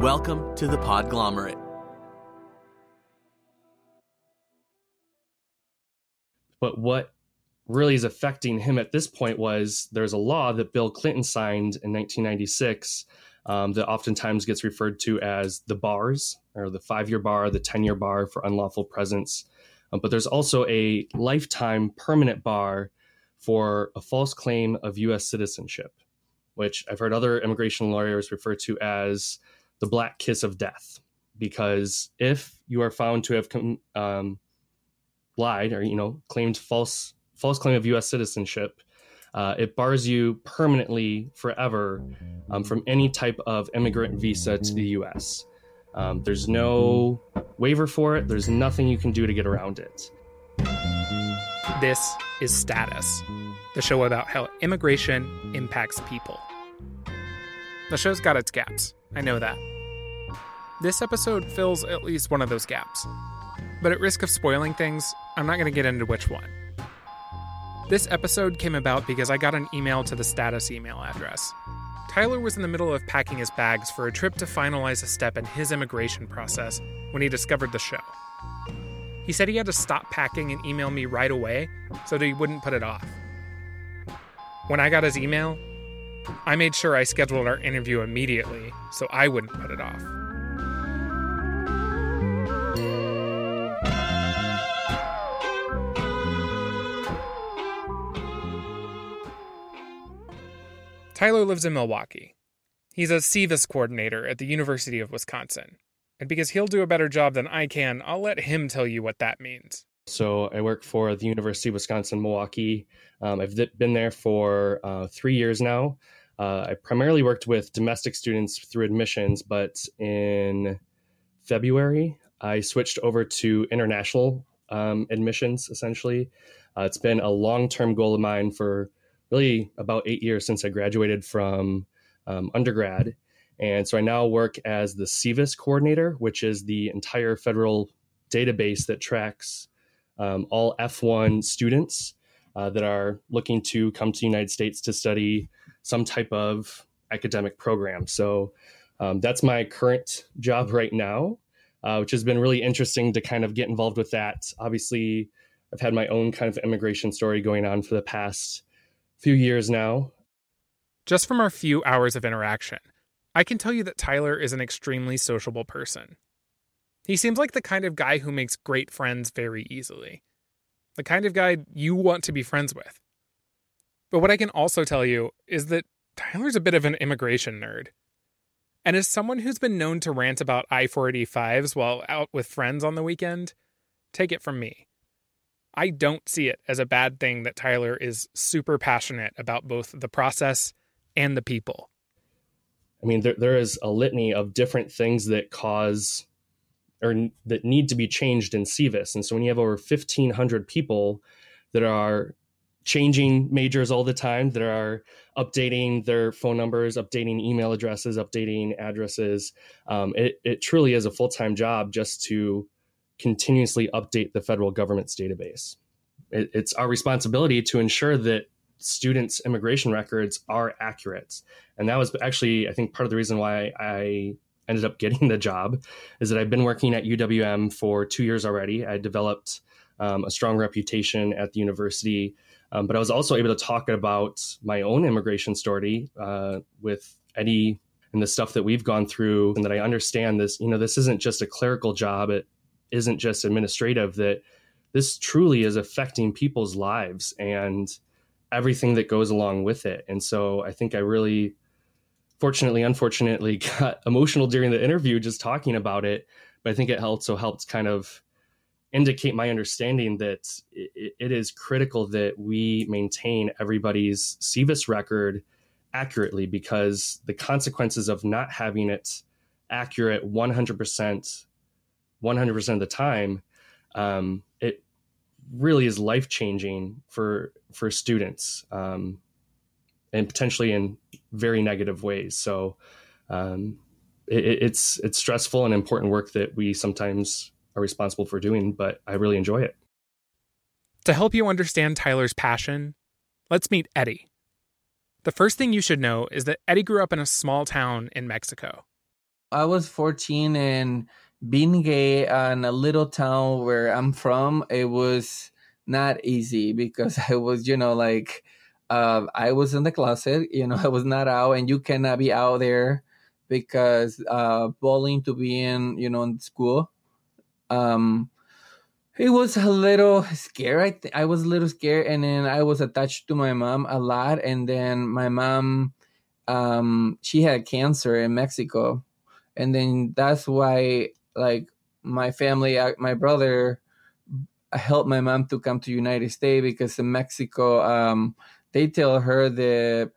Welcome to the Podglomerate. But what really is affecting him at this point was there's a law that Bill Clinton signed in 1996 um, that oftentimes gets referred to as the bars, or the five year bar, the 10 year bar for unlawful presence. Um, but there's also a lifetime permanent bar for a false claim of U.S. citizenship, which I've heard other immigration lawyers refer to as the black kiss of death. Because if you are found to have um, lied or you know claimed false false claim of U.S. citizenship, uh, it bars you permanently forever um, from any type of immigrant visa to the U.S. Um, there's no waiver for it. There's nothing you can do to get around it. This is Status, the show about how immigration impacts people. The show's got its gaps. I know that. This episode fills at least one of those gaps. But at risk of spoiling things, I'm not going to get into which one. This episode came about because I got an email to the status email address. Tyler was in the middle of packing his bags for a trip to finalize a step in his immigration process when he discovered the show. He said he had to stop packing and email me right away so that he wouldn't put it off. When I got his email, I made sure I scheduled our interview immediately so I wouldn't put it off. Tyler lives in Milwaukee. He's a SEVIS coordinator at the University of Wisconsin. And because he'll do a better job than I can, I'll let him tell you what that means. So I work for the University of Wisconsin Milwaukee. Um, I've been there for uh, three years now. Uh, I primarily worked with domestic students through admissions, but in February, I switched over to international um, admissions essentially. Uh, it's been a long term goal of mine for really about eight years since I graduated from um, undergrad. And so I now work as the SEVIS coordinator, which is the entire federal database that tracks um, all F1 students uh, that are looking to come to the United States to study some type of academic program. So um, that's my current job right now, uh, which has been really interesting to kind of get involved with that. Obviously, I've had my own kind of immigration story going on for the past few years now. Just from our few hours of interaction, I can tell you that Tyler is an extremely sociable person. He seems like the kind of guy who makes great friends very easily. The kind of guy you want to be friends with. But what I can also tell you is that Tyler's a bit of an immigration nerd. And as someone who's been known to rant about I 485s while out with friends on the weekend, take it from me. I don't see it as a bad thing that Tyler is super passionate about both the process and the people. I mean, there, there is a litany of different things that cause or that need to be changed in SEVIS. And so when you have over 1,500 people that are changing majors all the time, that are updating their phone numbers, updating email addresses, updating addresses, um, it, it truly is a full time job just to continuously update the federal government's database. It, it's our responsibility to ensure that students' immigration records are accurate. And that was actually, I think, part of the reason why I ended up getting the job is that I've been working at UWM for two years already. I developed um, a strong reputation at the university, um, but I was also able to talk about my own immigration story uh, with Eddie and the stuff that we've gone through, and that I understand this. You know, this isn't just a clerical job. Isn't just administrative. That this truly is affecting people's lives and everything that goes along with it. And so I think I really fortunately, unfortunately, got emotional during the interview just talking about it. But I think it also helped kind of indicate my understanding that it, is critical that we maintain everybody's SEVIS record accurately because the consequences of not having it accurate 100%, 100% of the time, um, it really is life changing for for students. Um, and potentially in very negative ways. So um, it, it's it's stressful and important work that we sometimes are responsible for doing, but I really enjoy it. To help you understand Tyler's passion, let's meet Eddie. The first thing you should know is that Eddie grew up in a small town in Mexico. I was 14 and being gay in a little town where I'm from, it was not easy because I was, you know, like uh, I was in the closet, you know, I was not out, and you cannot be out there because uh, bullying to be in, you know, in school. Um, it was a little scared. I, th- I was a little scared, and then I was attached to my mom a lot, and then my mom, um, she had cancer in Mexico, and then that's why, like, my family, uh, my brother, helped my mom to come to United States because in Mexico, um, they tell her that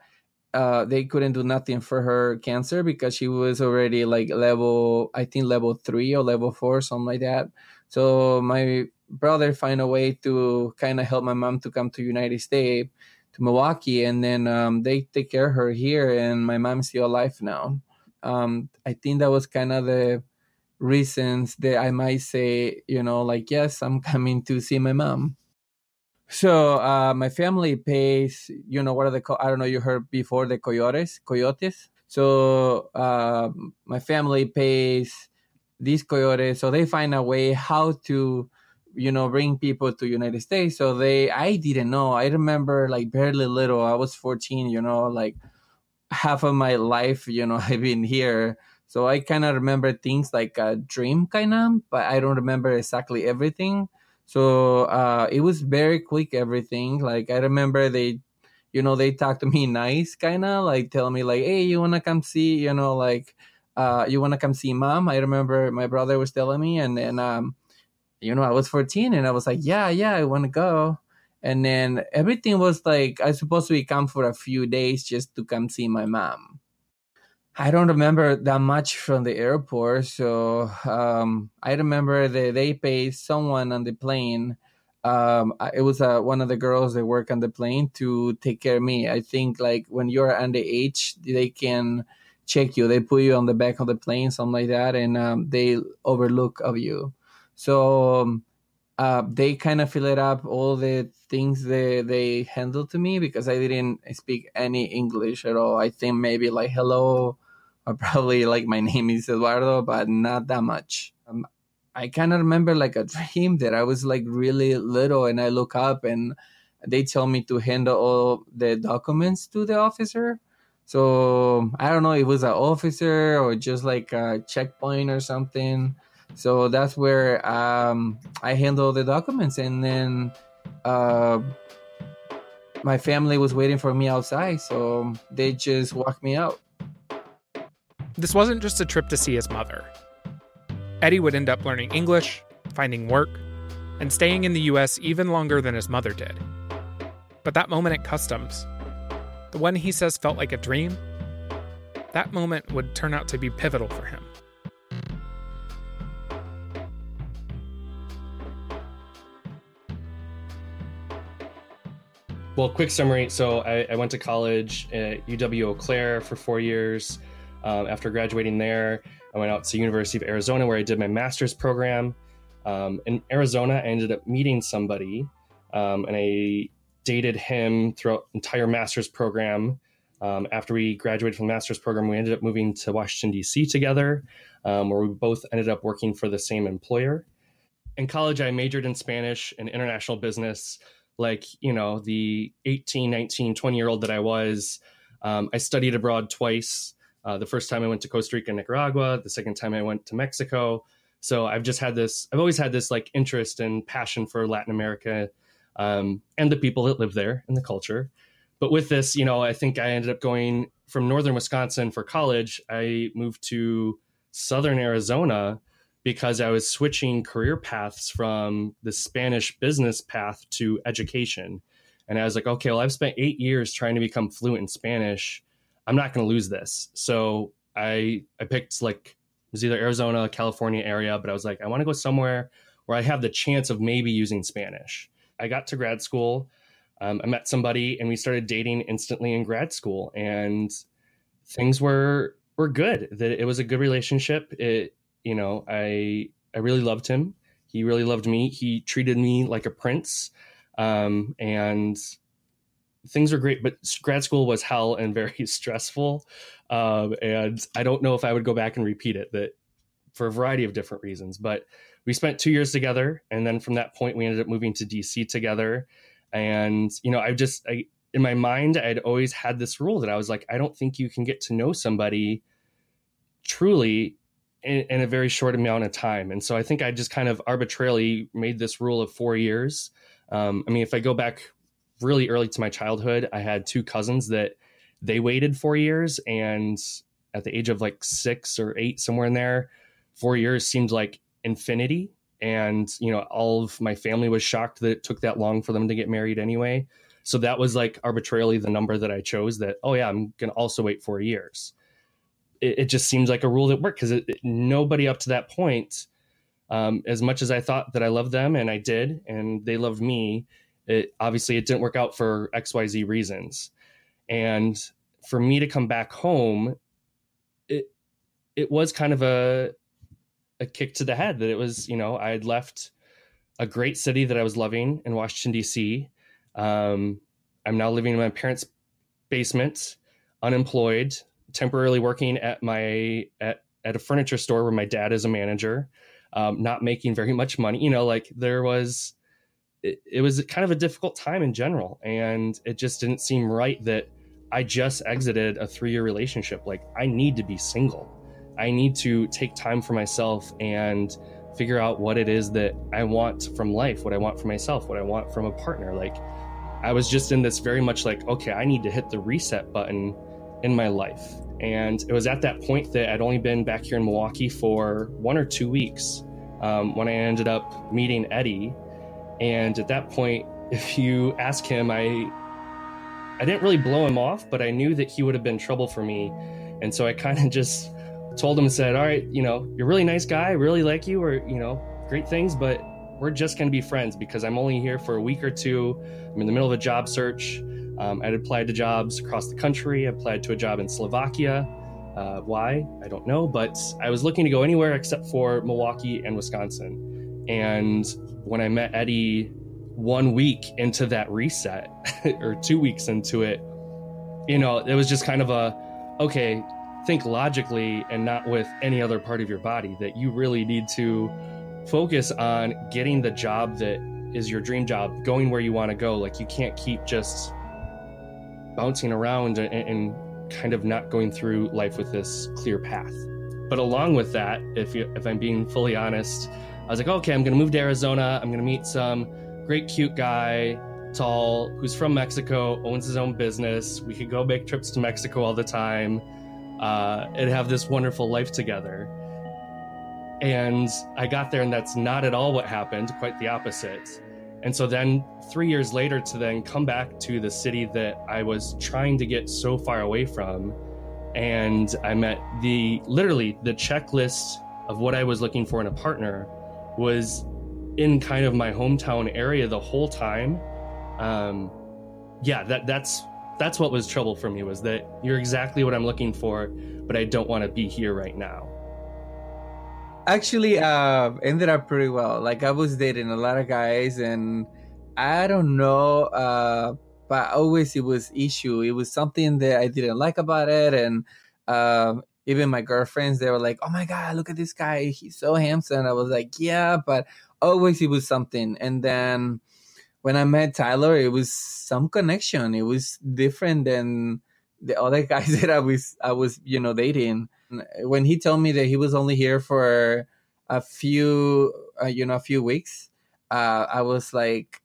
uh, they couldn't do nothing for her cancer because she was already like level, I think level three or level four, something like that. So my brother find a way to kind of help my mom to come to United States to Milwaukee, and then um, they take care of her here, and my mom's still alive now. Um, I think that was kind of the reasons that I might say, you know, like yes, I'm coming to see my mom. So uh, my family pays, you know, what are the I don't know you heard before the coyotes, coyotes. So uh, my family pays these coyotes so they find a way how to you know bring people to united states so they i didn't know i remember like barely little i was 14 you know like half of my life you know i've been here so i kind of remember things like a dream kind of but i don't remember exactly everything so uh it was very quick everything like i remember they you know they talked to me nice kind of like tell me like hey you want to come see you know like uh, you want to come see mom? I remember my brother was telling me, and then, um, you know, I was 14 and I was like, yeah, yeah, I want to go. And then everything was like, I supposed to come for a few days just to come see my mom. I don't remember that much from the airport. So um, I remember that they paid someone on the plane. Um, it was uh, one of the girls that work on the plane to take care of me. I think like when you're underage, they can check you. They put you on the back of the plane, something like that, and um, they overlook of you. So um, uh, they kind of fill it up all the things they they handle to me because I didn't speak any English at all. I think maybe like hello, probably like my name is Eduardo, but not that much. Um, I kind of remember like a dream that I was like really little, and I look up and they tell me to handle all the documents to the officer so I don't know it was an officer or just like a checkpoint or something. So that's where um, I handle the documents, and then uh, my family was waiting for me outside, so they just walked me out. This wasn't just a trip to see his mother. Eddie would end up learning English, finding work, and staying in the US even longer than his mother did. But that moment at customs the one he says felt like a dream, that moment would turn out to be pivotal for him. Well, quick summary. So I, I, went to college at UW Eau Claire for four years. Um, after graduating there, I went out to University of Arizona where I did my master's program. Um, in Arizona, I ended up meeting somebody, um, and I dated him throughout entire master's program. Um, after we graduated from the master's program, we ended up moving to Washington D.C. together, um, where we both ended up working for the same employer. In college, I majored in Spanish and international business. Like you know, the 18, 19, 20 year old that I was, um, I studied abroad twice. Uh, the first time I went to Costa Rica, Nicaragua. The second time I went to Mexico. So I've just had this. I've always had this like interest and passion for Latin America um, and the people that live there and the culture. But with this, you know, I think I ended up going from northern Wisconsin for college. I moved to southern Arizona because I was switching career paths from the Spanish business path to education. And I was like, okay, well, I've spent eight years trying to become fluent in Spanish. I'm not going to lose this. So I I picked like it was either Arizona, California area, but I was like, I want to go somewhere where I have the chance of maybe using Spanish. I got to grad school. Um, I met somebody and we started dating instantly in grad school, and things were were good. That it was a good relationship. It you know I I really loved him. He really loved me. He treated me like a prince, um, and things were great, but grad school was hell and very stressful. Um, and I don't know if I would go back and repeat it. That for a variety of different reasons. But we spent two years together, and then from that point, we ended up moving to DC together. And you know, I just I, in my mind, I'd always had this rule that I was like, I don't think you can get to know somebody truly in, in, a very short amount of time. And so I think I just kind of arbitrarily made this rule of four years. Um, I mean, if I go back really early to my childhood, I had two cousins that they waited four years. And at the age of like six or eight, somewhere in there, four years seemed like infinity. And, you know, all of my family was shocked that it took that long for them to get married anyway. So that was like arbitrarily the number that I chose that, oh, yeah, I'm to also wait four years. It, it, just seems like a rule that worked because nobody up to that point, um, as much as I thought that I loved them and I did, and they loved me, it obviously it didn't work out for XYZ reasons. And for me to come back home, it it was kind of a a kick to the head that it was, you know, I had left a great city that I was loving in Washington, D.C. Um, I'm now living in my parents' basement, unemployed, temporarily working at my at, at a furniture store where my dad is a manager, um, not making very much money. You know, like there was, it, it was kind of a difficult time in general, and it just didn't seem right that I just exited a three year relationship. Like I need to be single. I need to take time for myself and figure out what it is that I want from life, what I want for myself, what I want from a partner. Like, I was just in this very much like, okay, I need to hit the reset button in my life. And it was at that point that I'd only been back here in Milwaukee for one or two weeks um, when I ended up meeting Eddie. And at that point, if you ask him, I I didn't really blow him off, but I knew that he would have been trouble for me. And so I kind of just told him and said, all right, you know, you're a really nice guy. I really like you or, you know, great things, but we're just going to be friends because I'm only here for a week or two. I'm in the middle of a job search. Um, I'd applied to jobs across the country. I applied to a job in Slovakia. Uh, why? I don't know, but I was looking to go anywhere except for Milwaukee and Wisconsin. And when I met Eddie one week into that reset, or two weeks into it, you know, it was just kind of a, okay, think logically and not with any other part of your body that you really need to focus on getting the job that is your dream job going where you want to go. Like you can't keep just bouncing around and, and, kind of not going through life with this clear path. But along with that if you if i'm being fully honest i was like okay i'm gonna move to arizona i'm gonna meet some great cute guy tall who's from mexico owns his own business we could go make trips to mexico all the time uh, and have this wonderful life together. And I got there, and that's not at all what happened, quite the opposite. And so then, three years later, to then come back to the city that I was trying to get so far away from, and I met the literally the checklist of what I was looking for in a partner was in kind of my hometown area the whole time. Um, yeah, that that's that's what was trouble for me was that you're exactly what I'm looking for, but I don't want to be here right now. Actually, uh, ended up pretty well. Like I was dating a lot of guys, and I don't know, uh, but always it was issue. It was something that I didn't like about it, and uh, even my girlfriends they were like, "Oh my god, look at this guy! He's so handsome." I was like, "Yeah," but always it was something, and then when I met Tyler, it was some connection. It was different than the other guys that I was I was you know dating. When he told me that he was only here for a few uh, you know a few weeks, uh, I was like,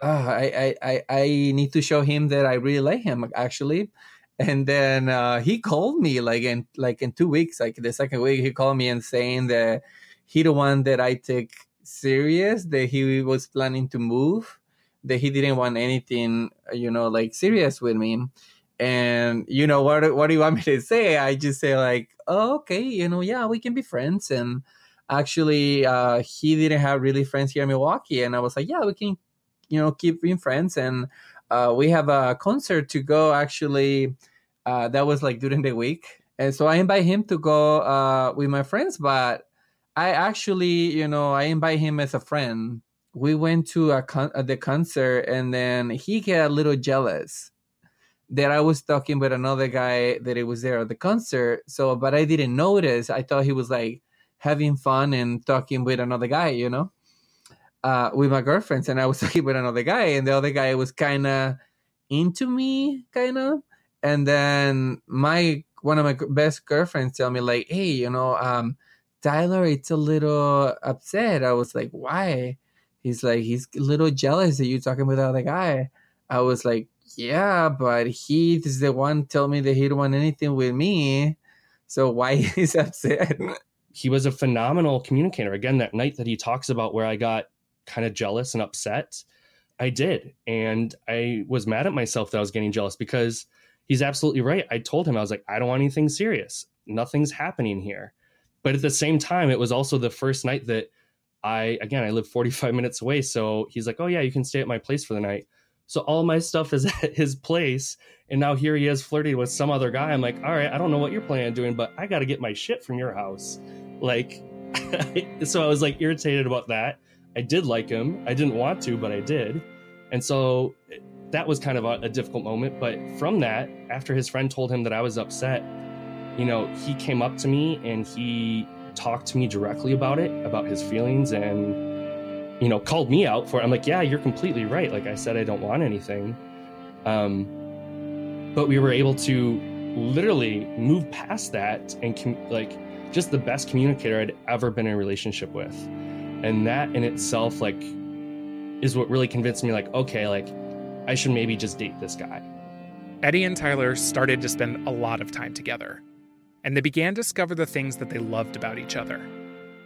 oh, I, I I need to show him that I really like him actually. And then uh, he called me like in like in two weeks, like the second week, he called me and saying that he the one that I take serious, that he was planning to move that he didn't want anything, you know, like serious with me. And you know what? What do you want me to say? I just say like, oh, okay, you know, yeah, we can be friends. And actually, uh, he didn't have really friends here in Milwaukee, and I was like, yeah, we can, you know, keep being friends. And uh, we have a concert to go. Actually, uh, that was like during the week, and so I invite him to go uh, with my friends, but I actually, you know, I invite him as a friend we went to a con- at the concert and then he got a little jealous that I was talking with another guy that it was there at the concert. So, but I didn't notice. I thought he was like having fun and talking with another guy, you know, uh, with my girlfriends. And I was talking with another guy, and the other guy was kind of into me, kind of. And then my one of my best girlfriends tell me like, "Hey, you know, um, Tyler, it's a little upset." I was like, "Why?" He's like, he's a little jealous that you're talking with the other guy. I was like, yeah, but he is the one tell me that he don't want anything with me. So why is upset? He was a phenomenal communicator. Again, that night that he talks about where I got kind of jealous and upset, I did. And I was mad at myself that I was getting jealous because he's absolutely right. I told him, I was like, I don't want anything serious. Nothing's happening here. But at the same time, it was also the first night that I, again, I live 45 minutes away. So he's like, oh, yeah, you can stay at my place for the night. So all my stuff is at his place. And now here he is flirting with some other guy. I'm like, all right, I don't know what you're planning on doing, but I got to get my shit from your house. Like, so I was like irritated about that. I did like him. I didn't want to, but I did. And so that was kind of a, a difficult moment. But from that, after his friend told him that I was upset, you know, he came up to me and he talked to me directly about it, about his feelings, and you know, called me out for it. I'm like, yeah, you're completely right. Like I said, I don't want anything. Um, but we were able to literally move past that and com- like just the best communicator I'd ever been in a relationship with, and that in itself, like, is what really convinced me, like, okay, like, I should maybe just date this guy. Eddie and Tyler started to spend a lot of time together and they began to discover the things that they loved about each other.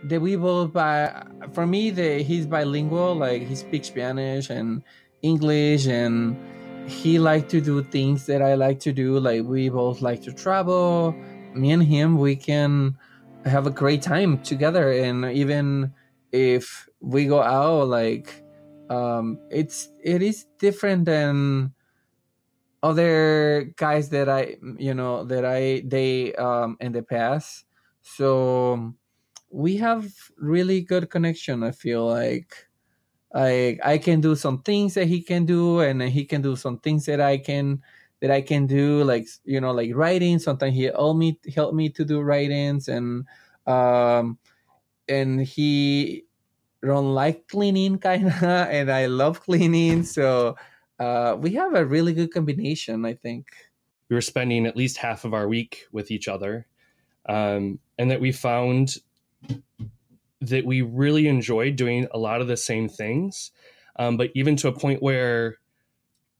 The we both by for me the he's bilingual, like he speaks Spanish and English and he like to do things that I like to do. Like we both like to travel. Me and him we can have a great time together and even if we go out like um it's it is different than other guys that I you know that I they um in the past. So we have really good connection. I feel like I I can do some things that he can do, and he can do some things that I can that I can do, like you know, like writing. Sometimes he help me help me to do writings, and um, and he don't like cleaning kind of, and I love cleaning, so uh, we have a really good combination, I think. We were spending at least half of our week with each other, um, and that we found that we really enjoyed doing a lot of the same things, um, but even to a point where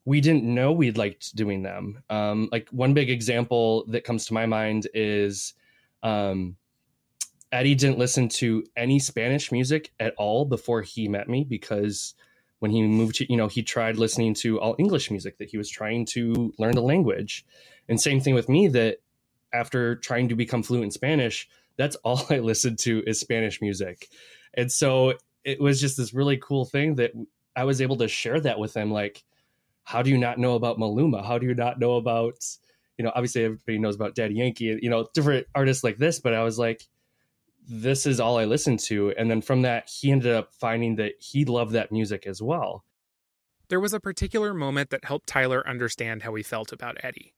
we didn't know we liked doing them. Um, like one big example that comes to my mind is um, Eddie didn't listen to any Spanish music at all before he met me because when he moved to, you know, he tried listening to all English music that he was trying to learn the language. And same thing with me that after trying to become fluent in Spanish, that's all I listened to is Spanish music. And so it was just this really cool thing that I was able to share that with him. Like, how do you not know about Maluma? How do you not know about, you know, obviously everybody knows about Daddy Yankee, you know, different artists like this, but I was like, this is all I listened to. And then from that, he ended up finding that he loved that music as well. There was a particular moment that helped Tyler understand how he felt about Eddie.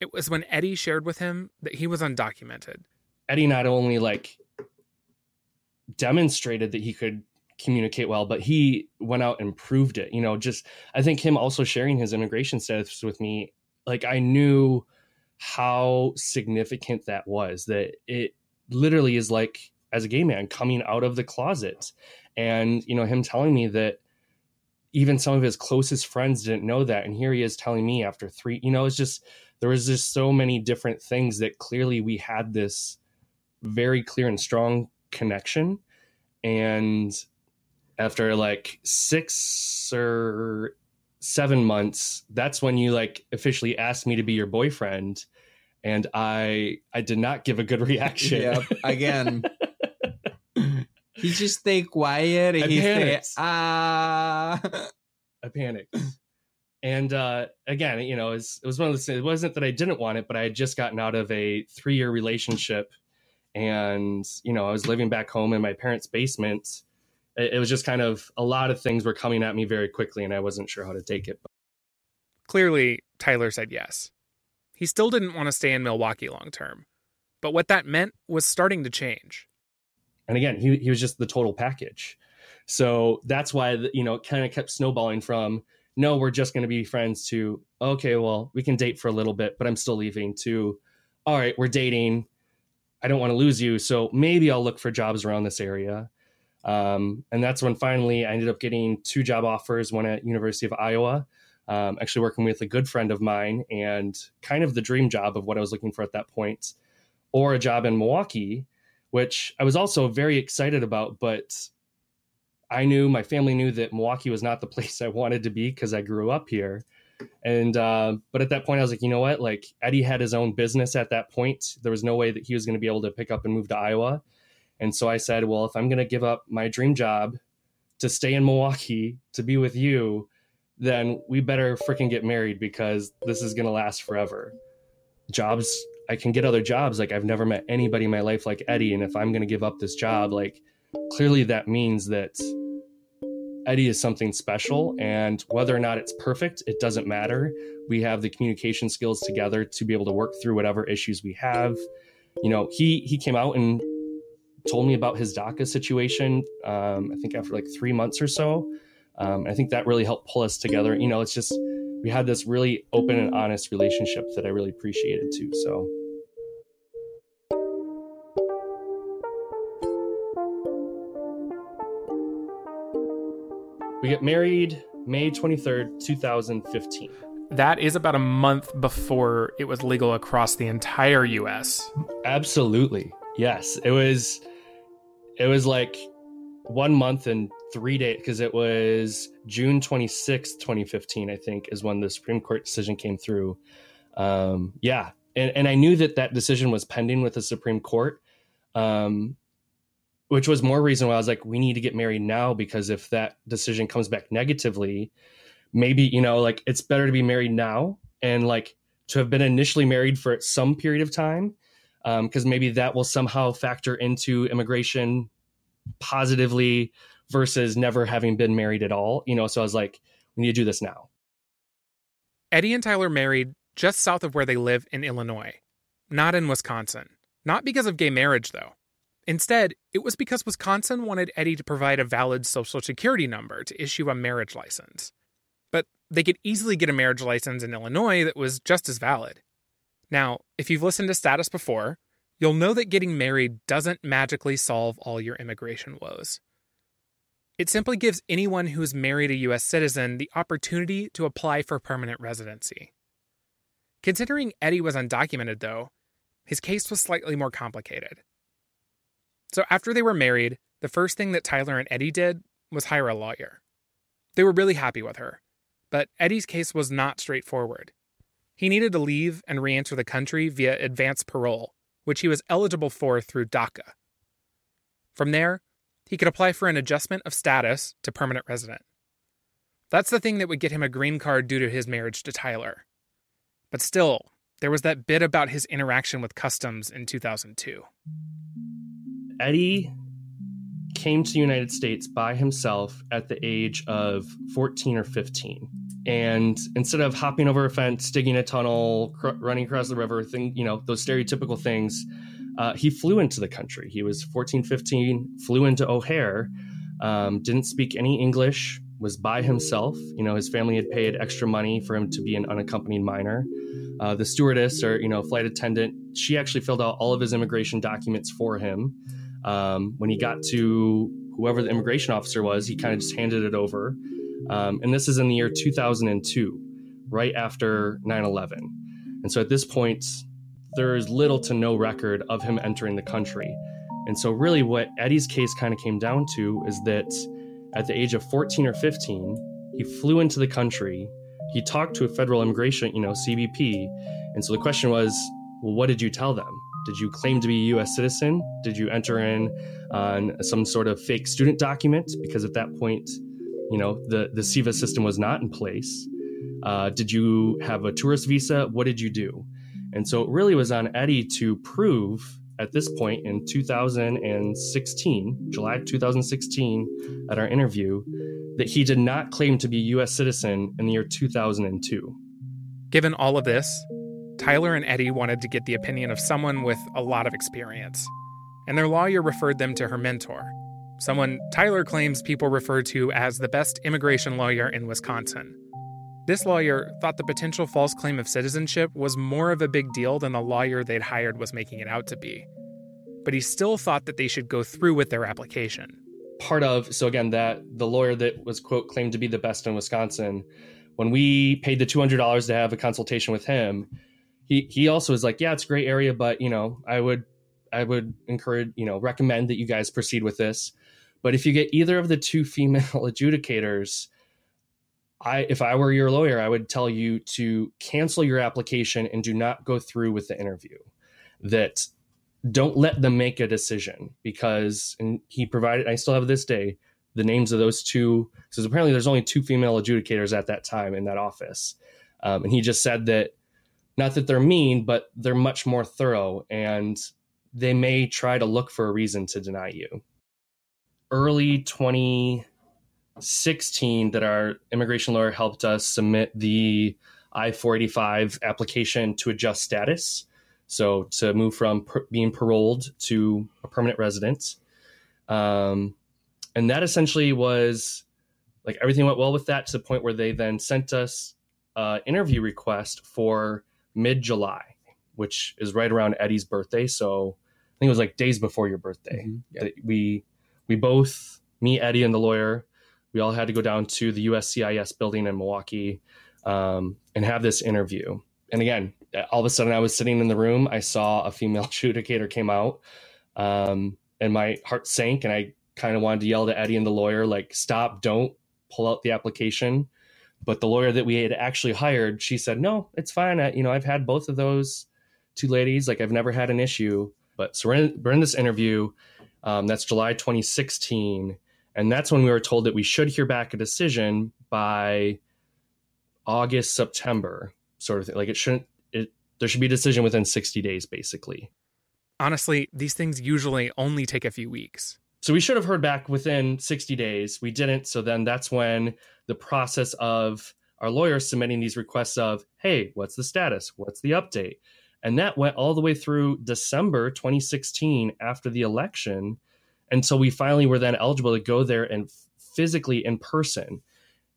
It was when Eddie shared with him that he was undocumented. Eddie not only like demonstrated that he could communicate well, but he went out and proved it. You know, just I think him also sharing his immigration status with me, like I knew how significant that was that it literally is like as a gay man coming out of the closet. And you know him telling me that even some of his closest friends didn't know that. And here he is telling me after three you know it's just there was just so many different things that clearly we had this very clear and strong connection. And after like six or seven months that's when you like officially asked me to be your boyfriend and I I did not give a good reaction. yeah, again. he just stay quiet and I he panicked. say, ah. I panicked. And uh, again, you know, it was, it was one of those things. It wasn't that I didn't want it, but I had just gotten out of a three year relationship. And, you know, I was living back home in my parents' basement. it, it was just kind of a lot of things were coming at me very quickly, and I wasn't sure how to take it. Clearly, Tyler said yes. He still didn't want to stay in Milwaukee long term, but what that meant was starting to change. And again, he, he was just the total package. So that's why, you know, it kind of kept snowballing from, no, we're just going to be friends to, okay, well, we can date for a little bit, but I'm still leaving to, all right, we're dating. I don't want to lose you. So maybe I'll look for jobs around this area. Um, and that's when finally I ended up getting two job offers, one at University of Iowa, um, actually working with a good friend of mine and kind of the dream job of what I was looking for at that point, or a job in Milwaukee, which I was also very excited about, but I knew my family knew that Milwaukee was not the place I wanted to be because I grew up here. And uh, but at that point, I was like, you know what? Like Eddie had his own business at that point. There was no way that he was going to be able to pick up and move to Iowa. And so I said, well, if I'm going to give up my dream job to stay in Milwaukee to be with you, then we better freaking get married because this is going to last forever. Jobs, I can get other jobs. Like I've never met anybody in my life like Eddie. And if I'm going to give up this job, like clearly that means that Eddie is something special. And whether or not it's perfect, it doesn't matter. We have the communication skills together to be able to work through whatever issues we have. You know, he he came out and told me about his DACA situation. Um, I think after like three months or so. Um, I think that really helped pull us together. You know, it's just we had this really open and honest relationship that I really appreciated too. So. We get married May 23rd, 2015. That is about a month before it was legal across the entire US. Absolutely. Yes. It was it was like one month and three days because it was June 26th, 2015, I think, is when the Supreme Court decision came through. Um, yeah. And, and I knew that that decision was pending with the Supreme Court, um, which was more reason why I was like, we need to get married now because if that decision comes back negatively, maybe, you know, like it's better to be married now and like to have been initially married for some period of time because um, maybe that will somehow factor into immigration positively versus never having been married at all. You know, so I was like, we need to do this now. Eddie and Tyler married just south of where they live in Illinois, not in Wisconsin. Not because of gay marriage, though. Instead, it was because Wisconsin wanted Eddie to provide a valid social security number to issue a marriage license. But they could easily get a marriage license in Illinois that was just as valid. Now, if you've listened to Status before, you'll know that getting married doesn't magically solve all your immigration woes. It simply gives anyone who's married a U.S. citizen the opportunity to apply for permanent residency. Considering Eddie was undocumented, though, his case was slightly more complicated. So after they were married, the first thing that Tyler and Eddie did was hire a lawyer. They were really happy with her, but Eddie's case was not straightforward. He needed to leave and re enter the country via advance parole, which he was eligible for through DACA. From there, he could apply for an adjustment of status to permanent resident. That's the thing that would get him a green card due to his marriage to Tyler. But still, there was that bit about his interaction with customs in 2002. Eddie came to the United States by himself at the age of 14 or 15. And instead of hopping over a fence, digging a tunnel, cr- running across the river, thing, you know, those stereotypical things, uh, he flew into the country. He was 14, 15, flew into O'Hare, um, didn't speak any English, was by himself. You know, his family had paid extra money for him to be an unaccompanied minor. Uh, the stewardess or, you know, flight attendant, she actually filled out all of his immigration documents for him. Um, when he got to whoever the immigration officer was, he kind of just handed it over. Um, and this is in the year 2002, right after 9 11. And so at this point, there is little to no record of him entering the country. And so, really, what Eddie's case kind of came down to is that at the age of 14 or 15, he flew into the country. He talked to a federal immigration, you know, CBP. And so the question was, well, what did you tell them? Did you claim to be a US citizen? Did you enter in on some sort of fake student document? Because at that point, you know, the, the SEVIS system was not in place. Uh, did you have a tourist visa? What did you do? And so it really was on Eddie to prove at this point in 2016, July 2016, at our interview, that he did not claim to be a U.S. citizen in the year 2002. Given all of this, Tyler and Eddie wanted to get the opinion of someone with a lot of experience, and their lawyer referred them to her mentor, someone Tyler claims people refer to as the best immigration lawyer in Wisconsin. This lawyer thought the potential false claim of citizenship was more of a big deal than the lawyer they'd hired was making it out to be. But he still thought that they should go through with their application. Part of, so again, that the lawyer that was, quote, claimed to be the best in Wisconsin, when we paid the $200 to have a consultation with him, he he also was like, yeah, it's a great area, but you know, I would I would encourage, you know, recommend that you guys proceed with this. But if you get either of the two female adjudicators, I if I were your lawyer, I would tell you to cancel your application and do not go through with the interview. That don't let them make a decision because and he provided I still have this day the names of those two because apparently there's only two female adjudicators at that time in that office. Um, and he just said that not that they're mean, but they're much more thorough and they may try to look for a reason to deny you. Early 2016, that our immigration lawyer helped us submit the I 485 application to adjust status. So to move from per- being paroled to a permanent resident. Um, and that essentially was like everything went well with that to the point where they then sent us an interview request for mid July, which is right around Eddie's birthday. So I think it was like days before your birthday. Mm-hmm. We we both, me, Eddie, and the lawyer, we all had to go down to the USCIS building in Milwaukee um, and have this interview. And again, all of a sudden, I was sitting in the room. I saw a female adjudicator came out, um, and my heart sank. And I kind of wanted to yell to Eddie and the lawyer, like, "Stop! Don't pull out the application." But the lawyer that we had actually hired, she said, no, it's fine. I, you know, I've had both of those two ladies. Like I've never had an issue. But so we're in, we're in this interview. Um, that's July 2016. And that's when we were told that we should hear back a decision by August, September, sort of thing. Like it shouldn't, it, there should be a decision within 60 days, basically. Honestly, these things usually only take a few weeks. So we should have heard back within 60 days. We didn't. So then that's when the process of our lawyers submitting these requests of, hey, what's the status? What's the update? And that went all the way through December 2016 after the election until we finally were then eligible to go there and physically in person.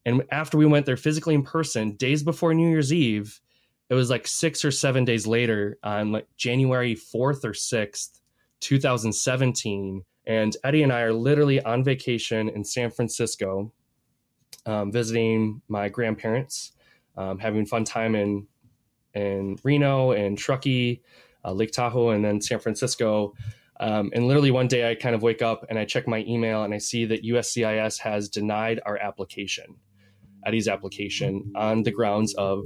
And after we went there physically in person, days before New Year's Eve, it was like six or seven days later on like January 4th or 6th, 2017 and Eddie and I are literally on vacation in San Francisco, um, visiting my grandparents, um, having fun time in in Reno and Truckee, uh, Lake Tahoe, and then San Francisco. Um, and literally one day I kind of wake up and I check my email and I see that USCIS has denied our application, Eddie's application, on the grounds of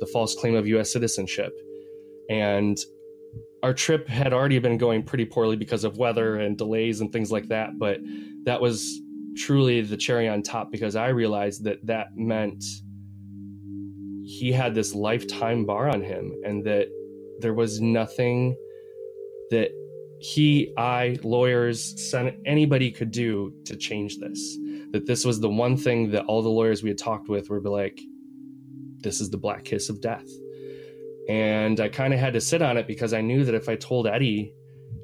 the false claim of U.S. citizenship. And our trip had already been going pretty poorly because of weather and delays and things like that. But that was truly the cherry on top because I realized that that meant he had this lifetime bar on him and that there was nothing that he, I, lawyers, Senate, anybody could do to change this. That this was the one thing that all the lawyers we had talked with were like, this is the black kiss of death. And I kind of had to sit on it because I knew that if I told Eddie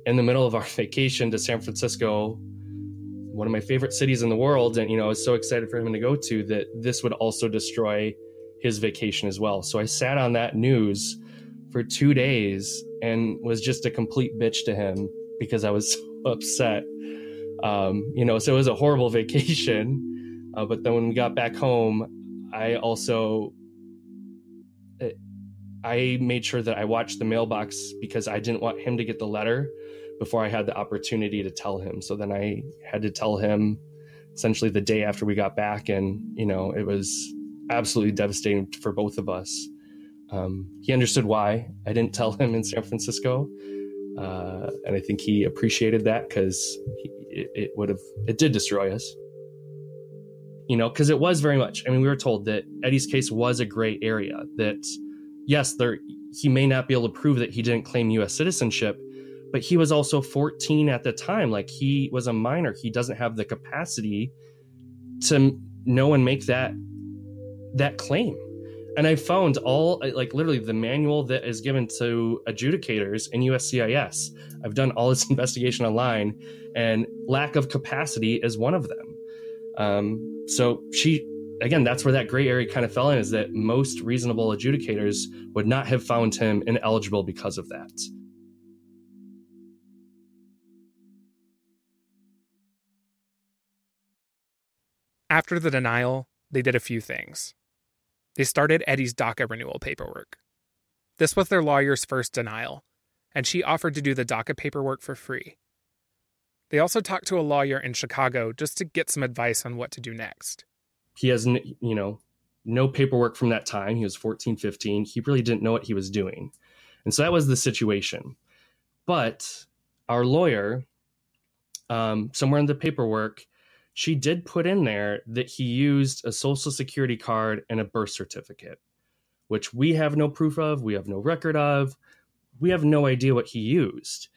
in the middle of our vacation to San Francisco, one of my favorite cities in the world, and you know, I was so excited for him to go to that this would also destroy his vacation as well. So I sat on that news for two days and was just a complete bitch to him because I was so upset. Um, you know, so it was a horrible vacation. Uh, but then when we got back home, I also I made sure that I watched the mailbox because I didn't want him to get the letter before I had the opportunity to tell him. So then I had to tell him essentially the day after we got back. And, you know, it was absolutely devastating for both of us. Um, he understood why I didn't tell him in San Francisco. Uh, and I think he appreciated that because it, it would have, it did destroy us. You know, because it was very much, I mean, we were told that Eddie's case was a gray area, that yes, there he may not be able to prove that he didn't claim U.S. citizenship, but he was also 14 at the time. Like he was a minor. He doesn't have the capacity to know and make that that claim. And I found all like literally the manual that is given to adjudicators in USCIS. I've done all this investigation online, and lack of capacity is one of them. Um, so she again, that's where that gray area kind of fell in is that most reasonable adjudicators would not have found him ineligible because of that. After the denial, they did a few things. They started Eddie's DACA renewal paperwork. This was their lawyer's first denial, and she offered to do the DACA paperwork for free. They also talked to a lawyer in Chicago just to get some advice on what to do next. He has, you know, no paperwork from that time. He was 14, 15. He really didn't know what he was doing. And so that was the situation. But our lawyer, um, somewhere in the paperwork, she did put in there that he used a social security card and a birth certificate, which we have no proof of, we have no record of, we have no idea what he used.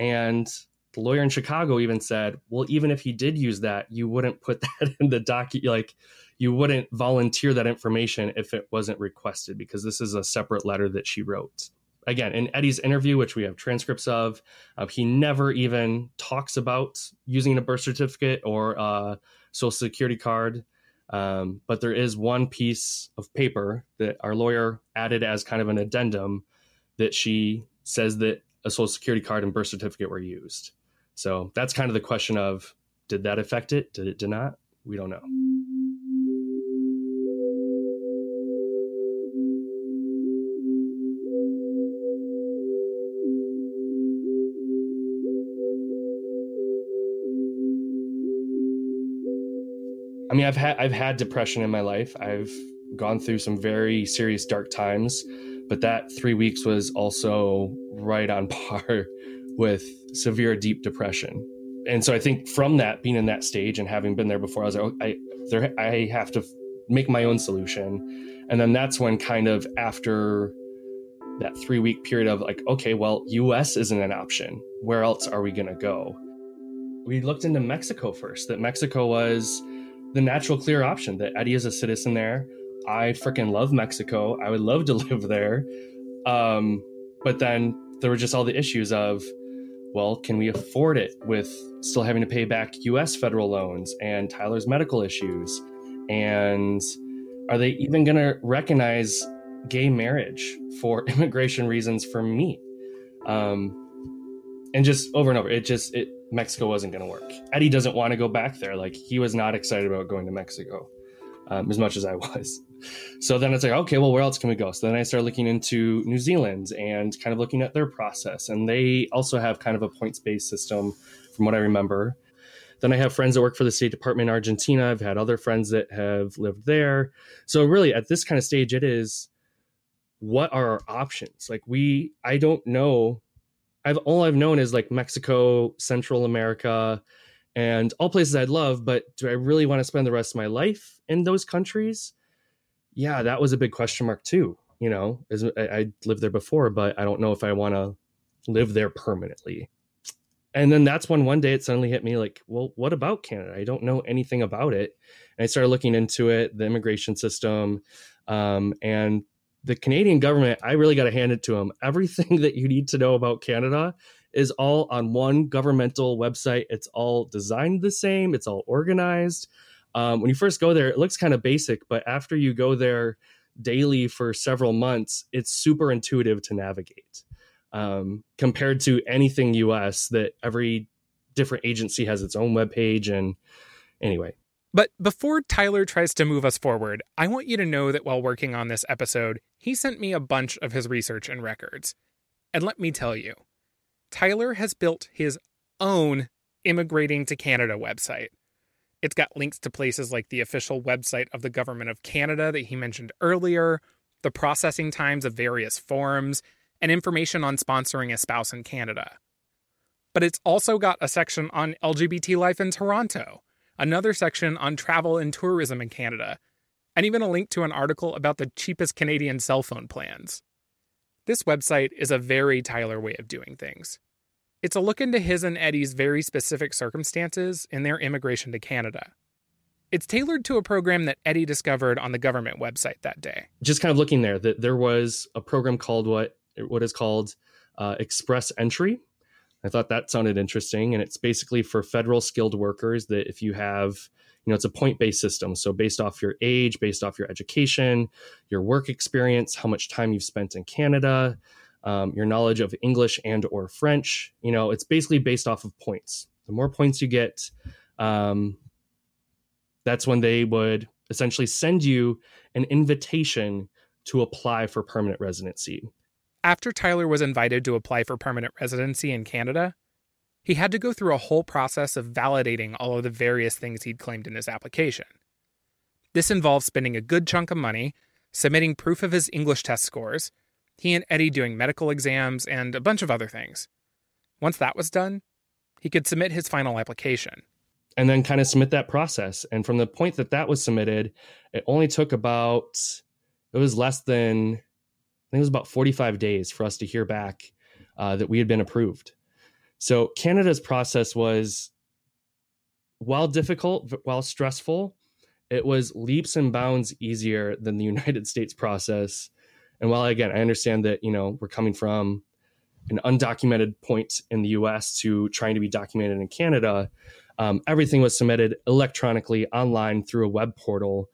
And the lawyer in Chicago even said, well, even if he did use that, you wouldn't put that in the document, like you wouldn't volunteer that information if it wasn't requested, because this is a separate letter that she wrote again in eddie's interview which we have transcripts of uh, he never even talks about using a birth certificate or a social security card. Um, but there is one piece of paper that our lawyer added as kind of an addendum that she says that a social security card and birth certificate were used. So that's kind of the question of did that affect it? Did it did not? We don't know I mean, I've had I've had depression in my life. I've gone through some very serious dark times, but that three weeks was also right on par with severe deep depression. And so I think from that, being in that stage and having been there before, I was like, oh, I there I have to make my own solution. And then that's when kind of after that three week period of like, okay, well, US isn't an option. Where else are we gonna go? We looked into Mexico first, that Mexico was the natural clear option that Eddie is a citizen there. I freaking love Mexico. I would love to live there. Um, but then there were just all the issues of, well, can we afford it with still having to pay back US federal loans and Tyler's medical issues? And are they even going to recognize gay marriage for immigration reasons for me? Um, and just over and over, it just, it, Mexico wasn't going to work. Eddie doesn't want to go back there. Like he was not excited about going to Mexico um, as much as I was. So then it's like, okay, well, where else can we go? So then I started looking into New Zealand and kind of looking at their process. And they also have kind of a points based system, from what I remember. Then I have friends that work for the State Department in Argentina. I've had other friends that have lived there. So really, at this kind of stage, it is what are our options? Like we, I don't know I've all I've known is like Mexico, Central America, and all places I'd love. But do I really want to spend the rest of my life in those countries? Yeah, that was a big question mark too. You know, as I, I lived there before, but I don't know if I want to live there permanently. And then that's when one day it suddenly hit me like, well, what about Canada? I don't know anything about it. And I started looking into it, the immigration system, um, and the Canadian government, I really got to hand it to them. Everything that you need to know about Canada is all on one governmental website. It's all designed the same, it's all organized. Um, when you first go there, it looks kind of basic, but after you go there daily for several months, it's super intuitive to navigate um, compared to anything US that every different agency has its own webpage. And anyway, but before Tyler tries to move us forward, I want you to know that while working on this episode, he sent me a bunch of his research and records. And let me tell you, Tyler has built his own Immigrating to Canada website. It's got links to places like the official website of the Government of Canada that he mentioned earlier, the processing times of various forms, and information on sponsoring a spouse in Canada. But it's also got a section on LGBT life in Toronto another section on travel and tourism in Canada, and even a link to an article about the cheapest Canadian cell phone plans. This website is a very Tyler way of doing things. It's a look into his and Eddie's very specific circumstances in their immigration to Canada. It's tailored to a program that Eddie discovered on the government website that day. Just kind of looking there, that there was a program called what what is called uh, Express Entry. I thought that sounded interesting, and it's basically for federal skilled workers that if you have you know it's a point based system. So based off your age based off your education your work experience how much time you've spent in canada um, your knowledge of english and or french you know it's basically based off of points. The more points you get um, that's when they would essentially send you an invitation to apply for permanent residency after tyler was invited to apply for permanent residency in canada he had to go through a whole process of validating all of the various things he'd claimed in his application. This involved spending a good chunk of money, submitting proof of his English test scores, he and Eddie doing medical exams, and a bunch of other things. Once that was done, he could submit his final application. And then kind of submit that process. And from the point that that was submitted, it only took about, it was less than, think it was about 45 days for us to hear back uh, that we had been approved. So Canada's process was, while difficult, while stressful, it was leaps and bounds easier than the United States process. And while again, I understand that you know we're coming from an undocumented point in the U.S. to trying to be documented in Canada, um, everything was submitted electronically online through a web portal.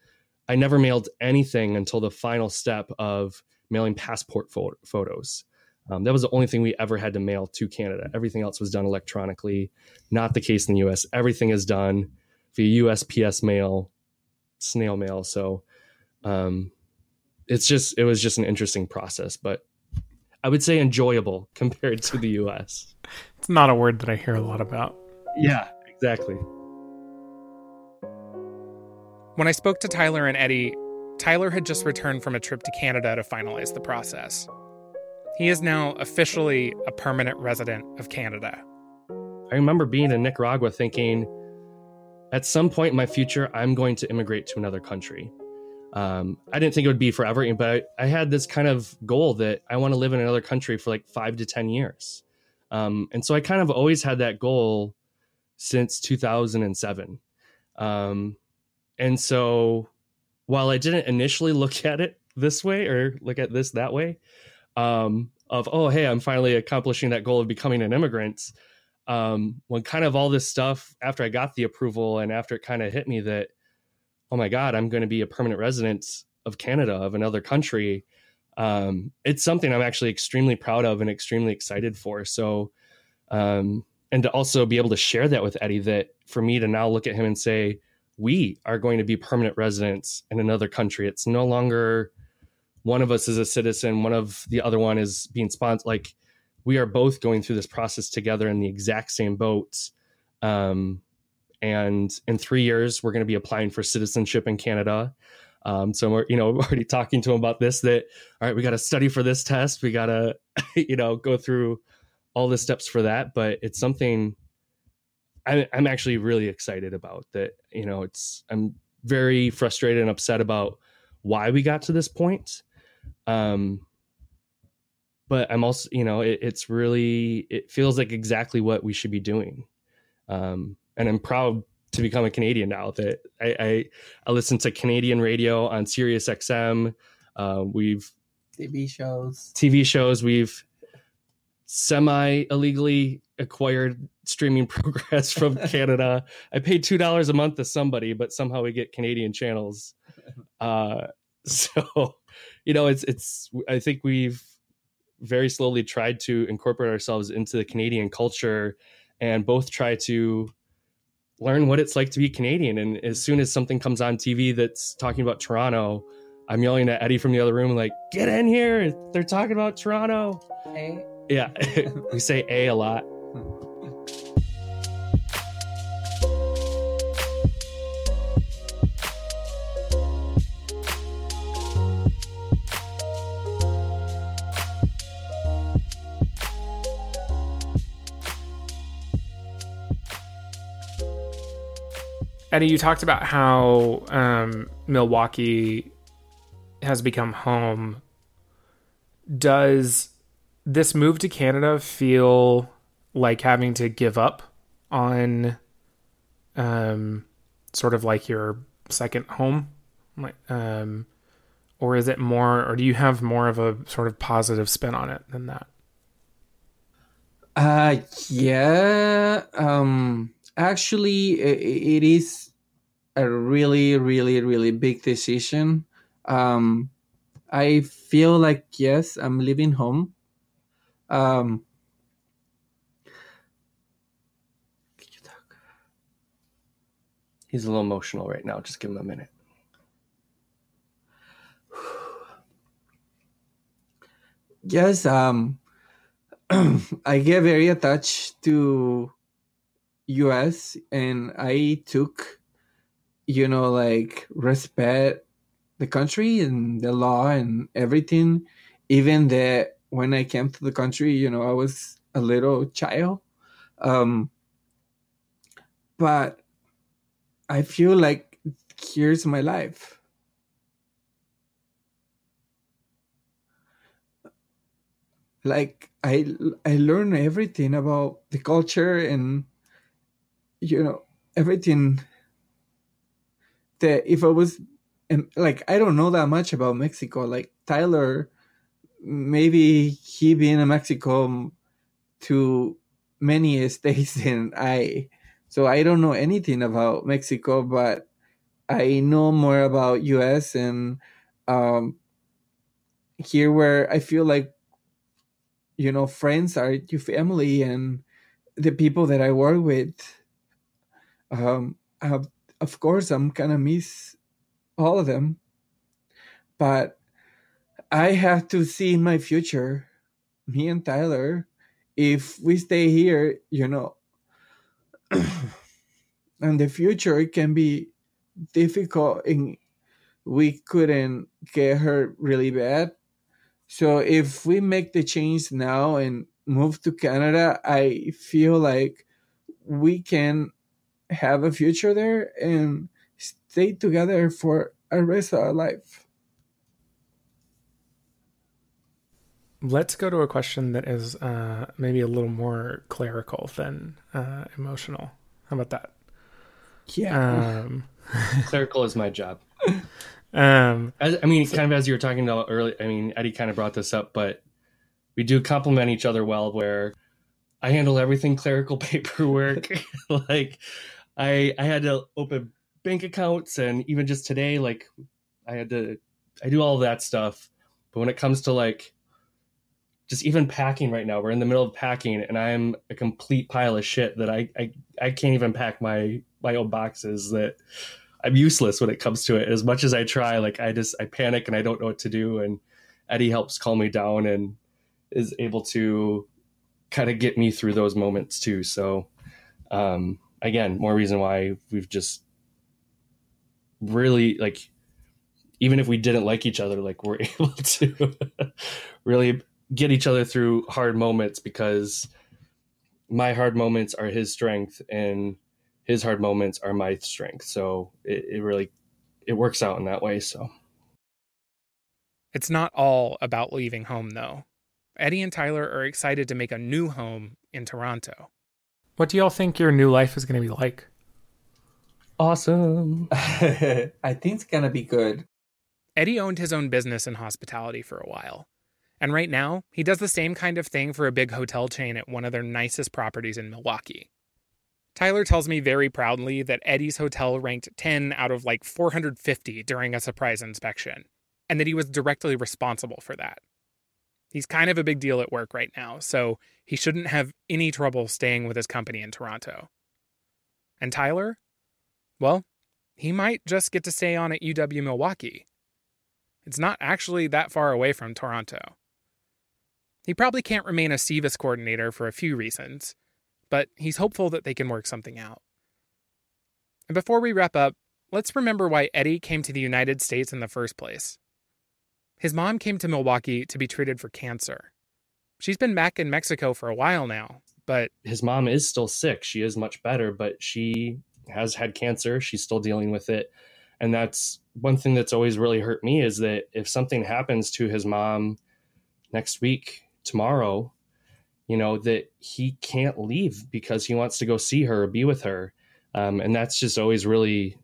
I never mailed anything until the final step of mailing passport fo- photos. Um, that was the only thing we ever had to mail to Canada. Everything else was done electronically. Not the case in the US. Everything is done via USPS mail, snail mail. So um, it's just, it was just an interesting process, but I would say enjoyable compared to the US. It's not a word that I hear a lot about. Yeah, exactly. When I spoke to Tyler and Eddie, Tyler had just returned from a trip to Canada to finalize the process. He is now officially a permanent resident of Canada. I remember being in Nicaragua thinking, at some point in my future, I'm going to immigrate to another country. Um, I didn't think it would be forever, but I, had this kind of goal that I want to live in another country for like five to 10 years. Um, and so I kind of always had that goal since 2007. Um, and so while I didn't initially look at it this way or look at this that way, um, of oh hey i'm finally accomplishing that goal of becoming an immigrant um, when kind of all this stuff after i got the approval and after it kind of hit me that oh my god i'm going to be a permanent resident of canada of another country um, it's something i'm actually extremely proud of and extremely excited for. So um, and to also be able to share that with eddie that for me to now look at him and say we are going to be permanent residents in another country it's no longer one of us is a citizen, one of the other one is being sponsored. Like we are both going through this process together in the exact same boats. Um, and in three years, we're going to be applying for citizenship in Canada. Um, so we're, you know, we're already talking to him about this. That all right, we got to study for this test. We got to, you know, go through all the steps for that. But it's something I, I'm actually really excited about. That you know, it's I'm very frustrated and upset about why we got to this point um, but I'm also, you know, it, it's really, it feels like exactly what we should be doing. Um, and I'm proud to become a Canadian now that I, I, I listen to Canadian radio on Sirius XM. Uh, we've TV shows, TV shows. We've semi illegally acquired streaming progress from Canada. I paid two dollars a month to somebody, but somehow we get Canadian channels. Uh, so you know, it's it's. I think we've very slowly tried to incorporate ourselves into the Canadian culture, and both try to learn what it's like to be Canadian. And as soon as something comes on TV that's talking about Toronto, I'm yelling at Eddie from the other room, like, "Get in here! They're talking about Toronto." A. Yeah, we say "a" a lot. Eddie, you talked about how um, Milwaukee has become home. Does this move to Canada feel like having to give up on um sort of like your second home? Like um or is it more or do you have more of a sort of positive spin on it than that? Uh yeah um actually it, it is a really really really big decision. Um i feel like yes i'm leaving home. Um He's a little emotional right now. Just give him a minute. yes um i get very attached to us and i took you know like respect the country and the law and everything even that when i came to the country you know i was a little child um but i feel like here's my life. Like i i learned everything about the culture and you know everything that if i was like i don't know that much about mexico. Like tyler maybe he been in mexico to many states than i so i don't know anything about mexico but i know more about us and um here where i feel like you know friends are your family and the people that i work with um have, of course i'm gonna miss all of them but i have to see in my future. Me and tyler if we stay here you know and the future it can be difficult and we couldn't get hurt really bad so if we make the change now and move to Canada, I feel like we can have a future there and stay together for a rest of our life. Let's go to a question that is uh, maybe a little more clerical than uh, emotional. How about that? Yeah. Um, Clerical is my job. um, As, I mean, kind of as you were talking about earlier, I mean, Eddie kind of brought this up, but we do complement each other well. Where I handle everything clerical paperwork. like, I I had to open bank accounts, and even just today, like, I had to I do all that stuff. But when it comes to like just even packing right now, we're in the middle of packing, and I'm a complete pile of shit that I I, I can't even pack my my own boxes. That I'm useless when it comes to it. As much as I try, like I just I panic and I don't know what to do. And Eddie helps calm me down and is able to kind of get me through those moments too. So um, again, more reason why we've just really like even if we didn't like each other, like we're able to really get each other through hard moments because my hard moments are his strength and his hard moments are my strength. So it, it really it works out in that way. So it's not all about leaving home, though. Eddie and Tyler are excited to make a new home in Toronto. What do y'all think your new life is going to be like? awesome. I think it's gonna be good. Eddie owned his own business in hospitality for a while. And right now, he does the same kind of thing for a big hotel chain at one of their nicest properties in Milwaukee. Tyler tells me very proudly that Eddie's hotel ranked 10 out of like 450 during a surprise inspection, and that he was directly responsible for that. He's kind of a big deal at work right now, so he shouldn't have any trouble staying with his company in Toronto. And Tyler? Well, he might just get to stay on at UW Milwaukee. It's not actually that far away from Toronto. He probably can't remain a SEVIS coordinator for a few reasons, but he's hopeful that they can work something out. And before we wrap up, let's remember why Eddie came to the United States in the first place. His mom came to Milwaukee to be treated for cancer. She's been back in Mexico for a while now, but His mom is still sick. She is much better, but she has had cancer. She's still dealing with it. And that's one thing that's always really hurt me is that if something happens to his mom next week, tomorrow, you know, that he can't leave because he wants to go see her or be with her. Um, and that's just always really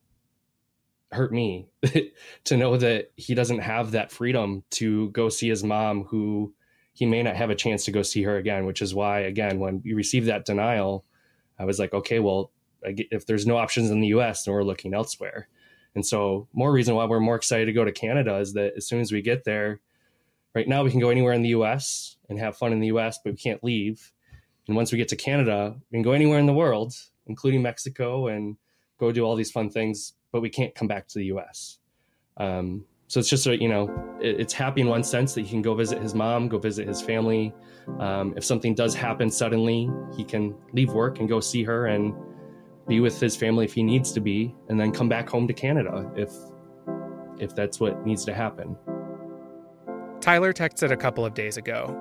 hurt me to know that he doesn't have that freedom to go see his mom who he may not have a chance to go see her again which is why again when we received that denial i was like okay well if there's no options in the us then we're looking elsewhere and so more reason why we're more excited to go to canada is that as soon as we get there right now we can go anywhere in the us and have fun in the us but we can't leave and once we get to canada we can go anywhere in the world including mexico and go do all these fun things but we can't come back to the U.S. Um, so it's just a, you know, it, it's happy in one sense that he can go visit his mom, go visit his family. Um, if something does happen suddenly, he can leave work and go see her and be with his family if he needs to be, and then come back home to Canada if if that's what needs to happen. Tyler texted a couple of days ago.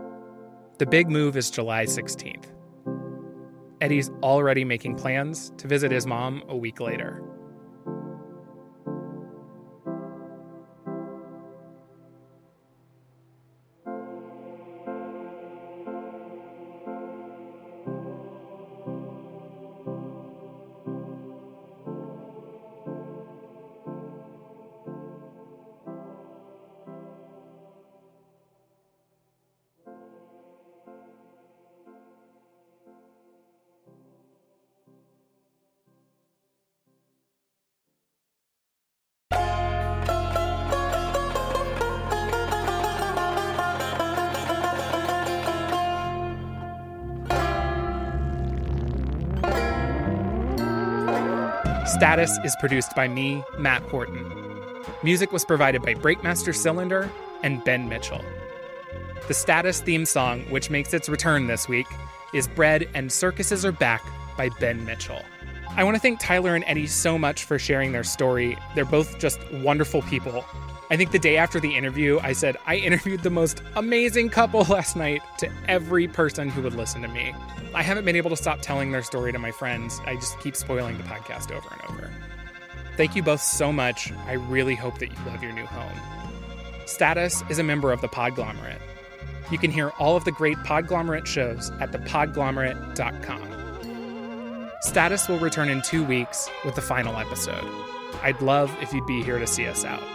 The big move is July 16th. Eddie's already making plans to visit his mom a week later. Status is produced by me, Matt Horton. Music was provided by Breakmaster Cylinder and Ben Mitchell. The Status theme song, which makes its return this week, is Bread and Circuses Are Back by Ben Mitchell. I want to thank Tyler and Eddie so much for sharing their story. They're both just wonderful people. I think the day after the interview, I said, I interviewed the most amazing couple last night to every person who would listen to me. I haven't been able to stop telling their story to my friends. I just keep spoiling the podcast over and over. Thank you both so much. I really hope that you love your new home. Status is a member of the Podglomerate. You can hear all of the great Podglomerate shows at thepodglomerate.com. Status will return in two weeks with the final episode. I'd love if you'd be here to see us out.